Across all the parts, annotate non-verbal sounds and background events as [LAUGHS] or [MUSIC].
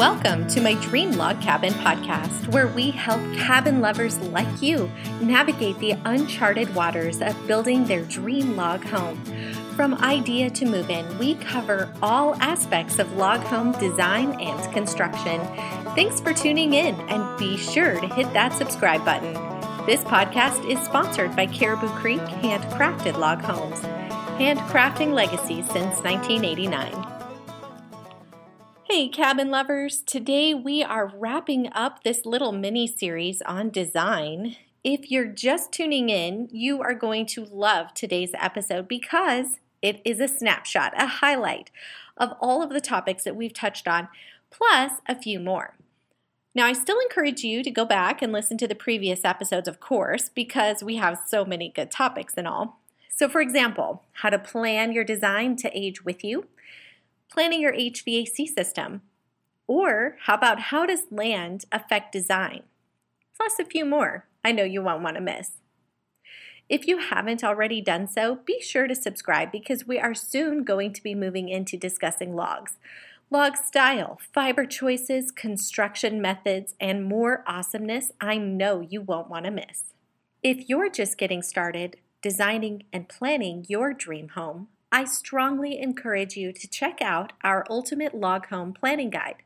Welcome to my Dream Log Cabin podcast, where we help cabin lovers like you navigate the uncharted waters of building their dream log home. From idea to move in, we cover all aspects of log home design and construction. Thanks for tuning in, and be sure to hit that subscribe button. This podcast is sponsored by Caribou Creek Handcrafted Log Homes, handcrafting legacy since 1989. Hey, cabin lovers! Today we are wrapping up this little mini series on design. If you're just tuning in, you are going to love today's episode because it is a snapshot, a highlight of all of the topics that we've touched on, plus a few more. Now, I still encourage you to go back and listen to the previous episodes, of course, because we have so many good topics and all. So, for example, how to plan your design to age with you planning your HVAC system? Or how about how does land affect design? Plus a few more I know you won't want to miss. If you haven't already done so, be sure to subscribe because we are soon going to be moving into discussing logs. Log style, fiber choices, construction methods, and more awesomeness I know you won't want to miss. If you're just getting started designing and planning your dream home, I strongly encourage you to check out our Ultimate Log Home Planning Guide.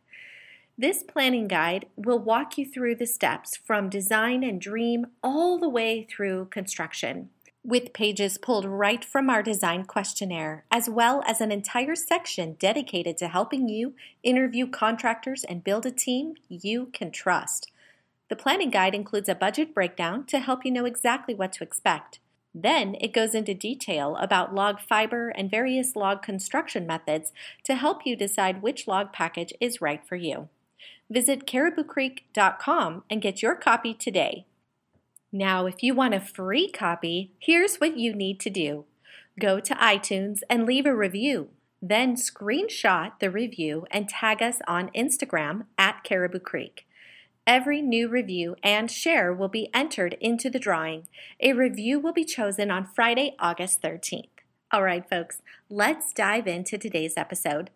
This planning guide will walk you through the steps from design and dream all the way through construction, with pages pulled right from our design questionnaire, as well as an entire section dedicated to helping you interview contractors and build a team you can trust. The planning guide includes a budget breakdown to help you know exactly what to expect. Then it goes into detail about log fiber and various log construction methods to help you decide which log package is right for you. Visit cariboucreek.com and get your copy today. Now, if you want a free copy, here's what you need to do go to iTunes and leave a review. Then screenshot the review and tag us on Instagram at Caribou Creek. Every new review and share will be entered into the drawing. A review will be chosen on Friday, August 13th. All right, folks, let's dive into today's episode.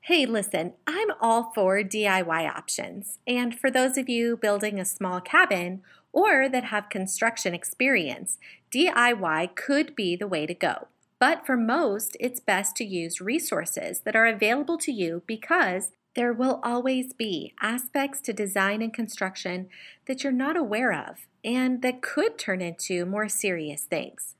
Hey, listen, I'm all for DIY options. And for those of you building a small cabin or that have construction experience, DIY could be the way to go. But for most, it's best to use resources that are available to you because there will always be aspects to design and construction that you're not aware of and that could turn into more serious things.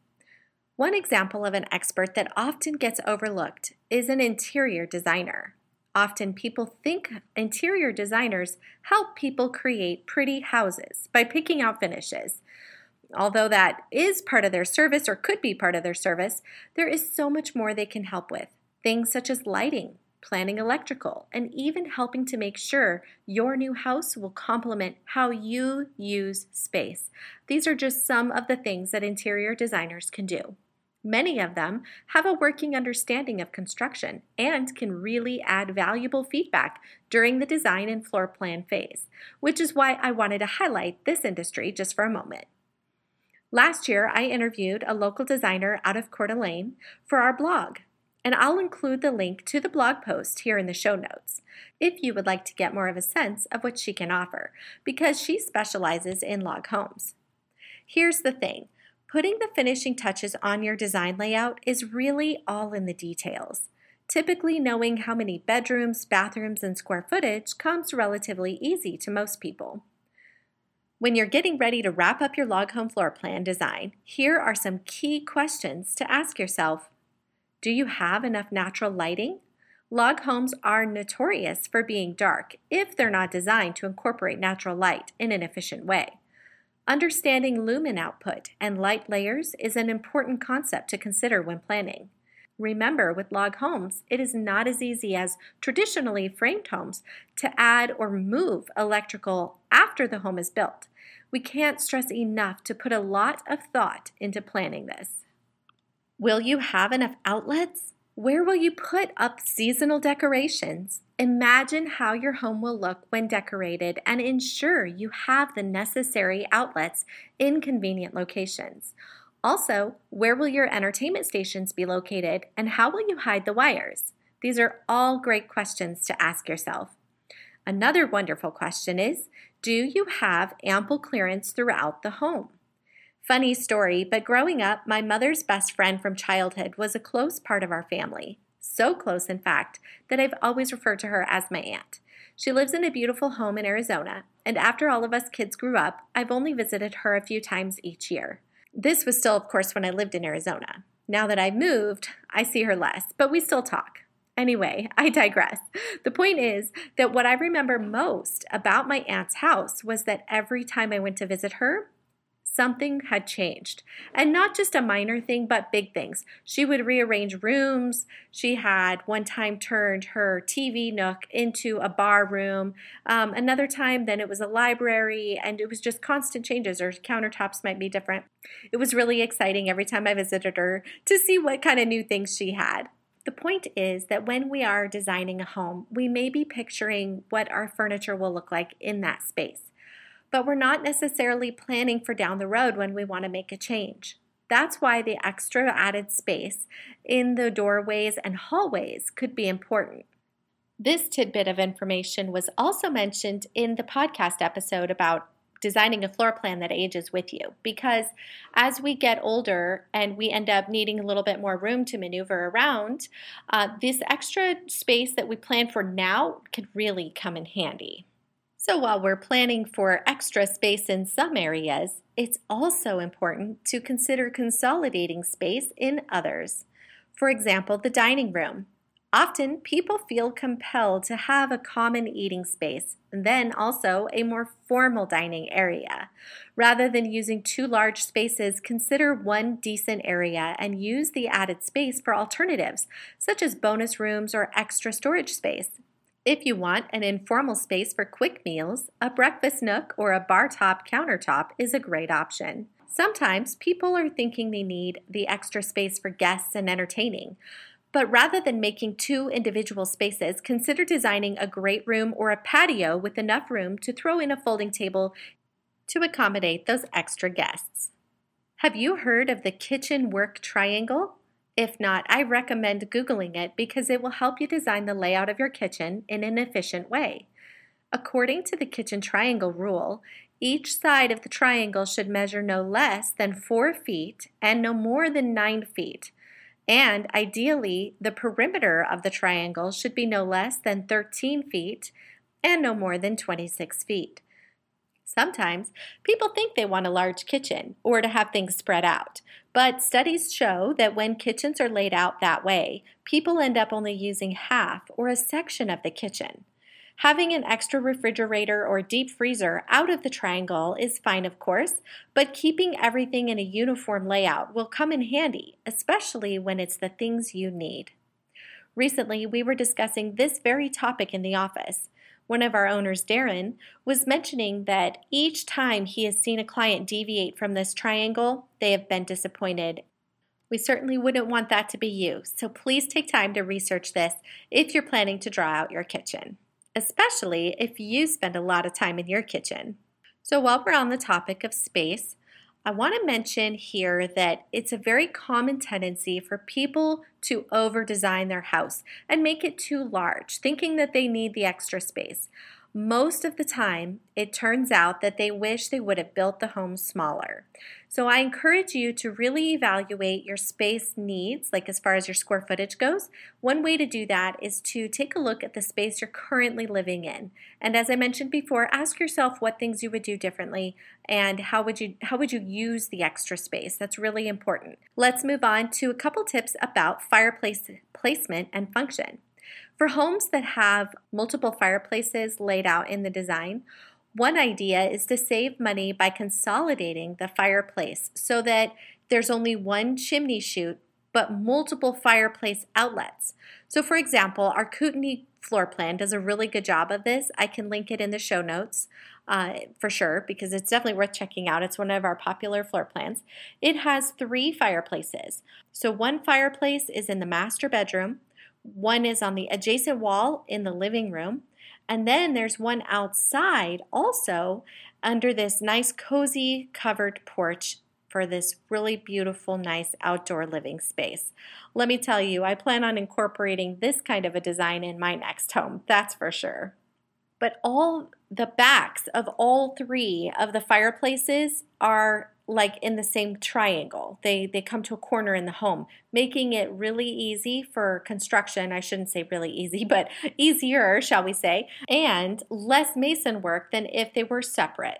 One example of an expert that often gets overlooked is an interior designer. Often people think interior designers help people create pretty houses by picking out finishes. Although that is part of their service or could be part of their service, there is so much more they can help with. Things such as lighting, planning electrical, and even helping to make sure your new house will complement how you use space. These are just some of the things that interior designers can do. Many of them have a working understanding of construction and can really add valuable feedback during the design and floor plan phase, which is why I wanted to highlight this industry just for a moment. Last year, I interviewed a local designer out of Coeur d'Alene for our blog, and I'll include the link to the blog post here in the show notes if you would like to get more of a sense of what she can offer, because she specializes in log homes. Here's the thing putting the finishing touches on your design layout is really all in the details. Typically, knowing how many bedrooms, bathrooms, and square footage comes relatively easy to most people. When you're getting ready to wrap up your log home floor plan design, here are some key questions to ask yourself do you have enough natural lighting? Log homes are notorious for being dark if they're not designed to incorporate natural light in an efficient way. Understanding lumen output and light layers is an important concept to consider when planning. Remember, with log homes, it is not as easy as traditionally framed homes to add or move electrical after the home is built. We can't stress enough to put a lot of thought into planning this. Will you have enough outlets? Where will you put up seasonal decorations? Imagine how your home will look when decorated and ensure you have the necessary outlets in convenient locations. Also, where will your entertainment stations be located and how will you hide the wires? These are all great questions to ask yourself. Another wonderful question is Do you have ample clearance throughout the home? Funny story, but growing up, my mother's best friend from childhood was a close part of our family. So close, in fact, that I've always referred to her as my aunt. She lives in a beautiful home in Arizona, and after all of us kids grew up, I've only visited her a few times each year. This was still, of course, when I lived in Arizona. Now that I've moved, I see her less, but we still talk. Anyway, [LAUGHS] I digress. The point is that what I remember most about my aunt's house was that every time I went to visit her, something had changed. And not just a minor thing, but big things. She would rearrange rooms. She had one time turned her TV nook into a bar room. Um, another time, then it was a library, and it was just constant changes, or countertops might be different. It was really exciting every time I visited her to see what kind of new things she had. The point is that when we are designing a home, we may be picturing what our furniture will look like in that space but we're not necessarily planning for down the road when we want to make a change. That's why the extra added space in the doorways and hallways could be important. This tidbit of information was also mentioned in the podcast episode about designing a floor plan that ages with you because as we get older and we end up needing a little bit more room to maneuver around, uh, this extra space that we plan for now could really come in handy. So while we're planning for extra space in some areas, it's also important to consider consolidating space in others. For example, the dining room. Often people feel compelled to have a common eating space and then also a more formal dining area. Rather than using two large spaces, consider one decent area and use the added space for alternatives, such as bonus rooms or extra storage space. If you want an informal space for quick meals, a breakfast nook or a bar top countertop is a great option. Sometimes people are thinking they need the extra space for guests and entertaining. But rather than making two individual spaces, consider designing a great room or a patio with enough room to throw in a folding table to accommodate those extra guests. Have you heard of the kitchen work triangle? If not, I recommend Googling it because it will help you design the layout of your kitchen in an efficient way. According to the kitchen triangle rule, each side of the triangle should measure no less than 4 feet and no more than 9 feet. And ideally, the perimeter of the triangle should be no less than 13 feet and no more than 26 feet. Sometimes people think they want a large kitchen or to have things spread out, but studies show that when kitchens are laid out that way, people end up only using half or a section of the kitchen. Having an extra refrigerator or deep freezer out of the triangle is fine, of course, but keeping everything in a uniform layout will come in handy, especially when it's the things you need. Recently, we were discussing this very topic in the office one of our owners, Darren, was mentioning that each time he has seen a client deviate from this triangle, they have been disappointed. We certainly wouldn't want that to be you, so please take time to research this if you're planning to draw out your kitchen, especially if you spend a lot of time in your kitchen. So, while we're on the topic of space, I want to mention here that it's a very common tendency for people to over design their house and make it too large, thinking that they need the extra space. Most of the time, it turns out that they wish they would have built the home smaller. So I encourage you to really evaluate your space needs, like as far as your square footage goes. One way to do that is to take a look at the space you're currently living in. And as I mentioned before, ask yourself what things you would do differently and how would you how would you use the extra space? That's really important. Let's move on to a couple tips about fireplace placement and function. For homes that have multiple fireplaces laid out in the design, one idea is to save money by consolidating the fireplace so that there's only one chimney chute but multiple fireplace outlets. So, for example, our Kootenai floor plan does a really good job of this. I can link it in the show notes uh, for sure because it's definitely worth checking out. It's one of our popular floor plans. It has three fireplaces. So, one fireplace is in the master bedroom, one is on the adjacent wall in the living room. And then there's one outside also under this nice cozy covered porch for this really beautiful, nice outdoor living space. Let me tell you, I plan on incorporating this kind of a design in my next home, that's for sure. but all the backs of all three of the fireplaces are like in the same triangle. They they come to a corner in the home, making it really easy for construction. I shouldn't say really easy, [LAUGHS] but easier, shall we say, and less mason work than if they were separate.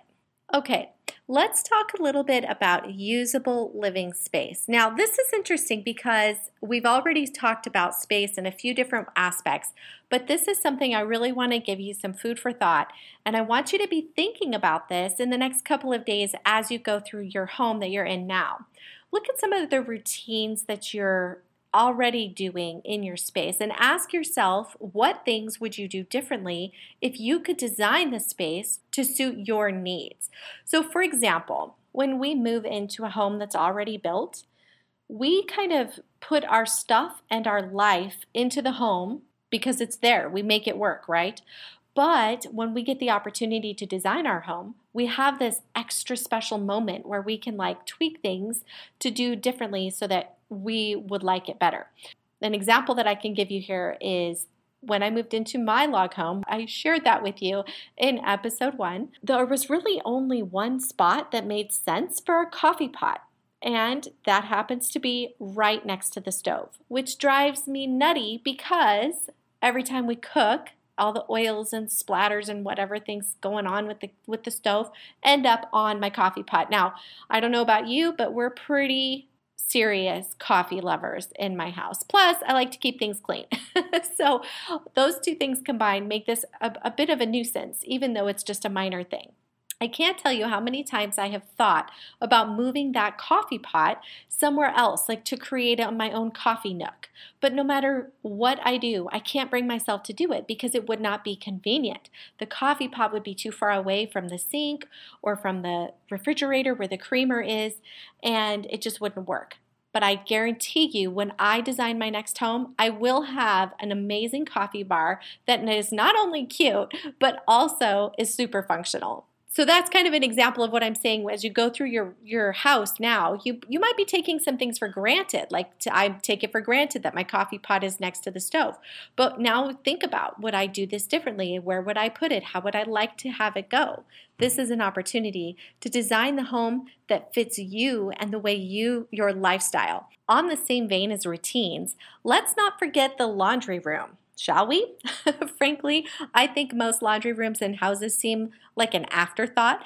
Okay, let's talk a little bit about usable living space. Now, this is interesting because we've already talked about space in a few different aspects, but this is something I really want to give you some food for thought. And I want you to be thinking about this in the next couple of days as you go through your home that you're in now. Look at some of the routines that you're already doing in your space and ask yourself what things would you do differently if you could design the space to suit your needs. So, for example, when we move into a home that's already built, we kind of put our stuff and our life into the home because it's there. We make it work, right? But when we get the opportunity to design our home, we have this extra special moment where we can like tweak things to do differently so that we would like it better. An example that I can give you here is when I moved into my log home, I shared that with you in episode one. There was really only one spot that made sense for a coffee pot. And that happens to be right next to the stove, which drives me nutty because every time we cook, all the oils and splatters and whatever things going on with the with the stove end up on my coffee pot. Now, I don't know about you, but we're pretty serious coffee lovers in my house. Plus, I like to keep things clean. [LAUGHS] so, those two things combined make this a, a bit of a nuisance, even though it's just a minor thing. I can't tell you how many times I have thought about moving that coffee pot somewhere else, like to create my own coffee nook. But no matter what I do, I can't bring myself to do it because it would not be convenient. The coffee pot would be too far away from the sink or from the refrigerator where the creamer is, and it just wouldn't work but I guarantee you, when I design my next home, I will have an amazing coffee bar that is not only cute, but also is super functional. So that's kind of an example of what I'm saying as you go through your your house now. You you might be taking some things for granted. Like to, I take it for granted that my coffee pot is next to the stove. But now think about would I do this differently? Where would I put it? How would I like to have it go? This is an opportunity to design the home that fits you and the way you your lifestyle. On the same vein as routines, let's not forget the laundry room shall we? [LAUGHS] Frankly, I think most laundry rooms in houses seem like an afterthought.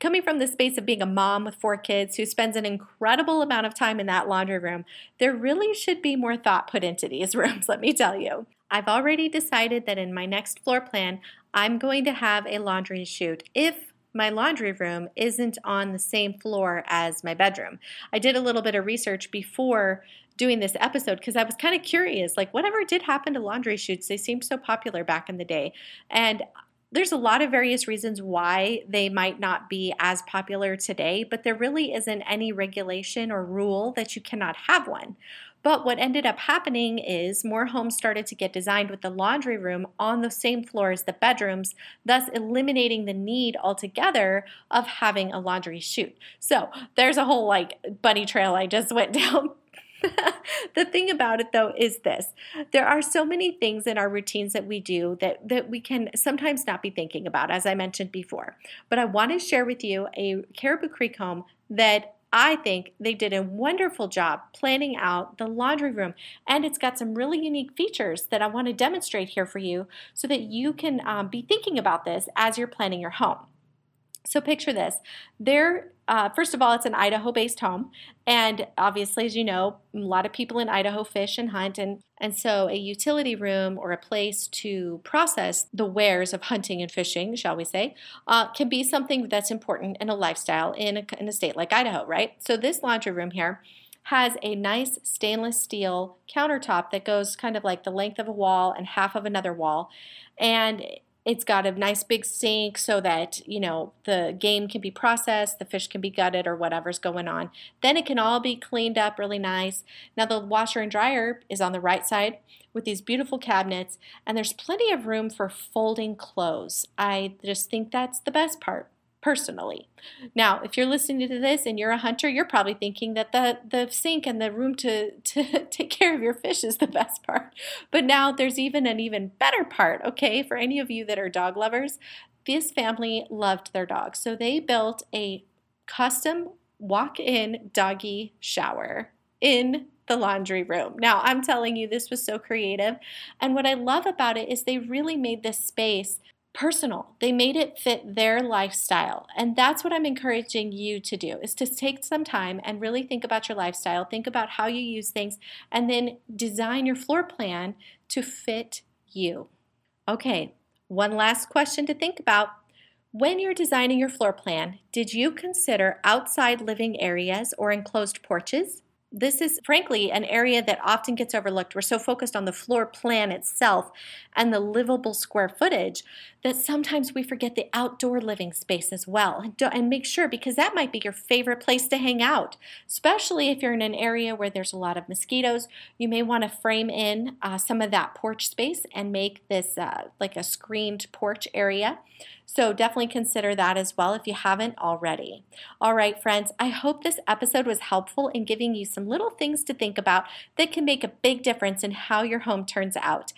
Coming from the space of being a mom with four kids who spends an incredible amount of time in that laundry room, there really should be more thought put into these [LAUGHS] rooms, let me tell you. I've already decided that in my next floor plan, I'm going to have a laundry chute if my laundry room isn't on the same floor as my bedroom. I did a little bit of research before doing this episode because I was kind of curious like whatever did happen to laundry chutes they seemed so popular back in the day and there's a lot of various reasons why they might not be as popular today, but there really isn't any regulation or rule that you cannot have one. But what ended up happening is more homes started to get designed with the laundry room on the same floor as the bedrooms, thus eliminating the need altogether of having a laundry chute. So there's a whole like bunny trail I just [LAUGHS] went down [LAUGHS] the thing about it though is this there are so many things in our routines that we do that that we can sometimes not be thinking about as i mentioned before but i want to share with you a caribou creek home that I think they did a wonderful job planning out the laundry room, and it's got some really unique features that I want to demonstrate here for you so that you can um, be thinking about this as you're planning your home. So picture this. There, uh, first of all, it's an Idaho-based home, and obviously, as you know, a lot of people in Idaho fish and hunt, and and so a utility room or a place to process the wares of hunting and fishing, shall we say, uh, can be something that's important in a lifestyle in a, in a state like Idaho, right? So this laundry room here has a nice stainless steel countertop that goes kind of like the length of a wall and half of another wall, and it's got a nice big sink so that, you know, the game can be processed, the fish can be gutted or whatever's going on. Then it can all be cleaned up really nice. Now the washer and dryer is on the right side with these beautiful cabinets and there's plenty of room for folding clothes. I just think that's the best part. Personally. Now, if you're listening to this and you're a hunter, you're probably thinking that the, the sink and the room to, [LAUGHS] to take care of your fish is the best part. But now there's even an even better part, okay? For any of you that are dog lovers, this family loved their dog. So they built a custom walk in doggy shower in the laundry room. Now, I'm telling you, this was so creative. And what I love about it is they really made this space personal. They made it fit their lifestyle. And that's what I'm encouraging you to do is to take some time and really think about your lifestyle, think about how you use things, and then design your floor plan to fit you. Okay, one last question to think about. When you're designing your floor plan, did you consider outside living areas or enclosed porches? this is frankly an area that often gets overlooked. We're so focused on the floor plan itself and the livable square footage that sometimes we forget the outdoor living space as well. And make sure, because that might be your favorite place to hang out, especially if you're in an area where there's a lot of mosquitoes. You may want to frame in uh, some of that porch space and make this uh, like a screened porch area. So definitely consider that as well if you haven't already. All right, friends, I hope this episode was helpful in giving you some little things to think about that can make a big difference in how your home turns out.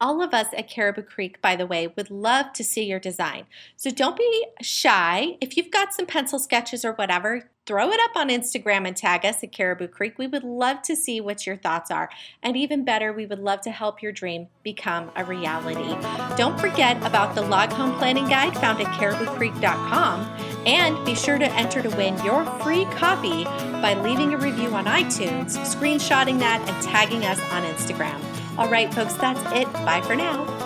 All of us at Caribou Creek, by the way, would love to see your design. So don't be shy. If you've got some pencil sketches or whatever, throw it up on Instagram and tag us at Caribou Creek. We would love to see what your thoughts are. And even better, we would love to help your dream become a reality. Don't forget about the log home planning guide found at cariboucreek.com. And be sure to enter to win your free copy by leaving a review on iTunes, screenshotting that, and tagging us on Instagram. All right, folks, that's it. Bye for now.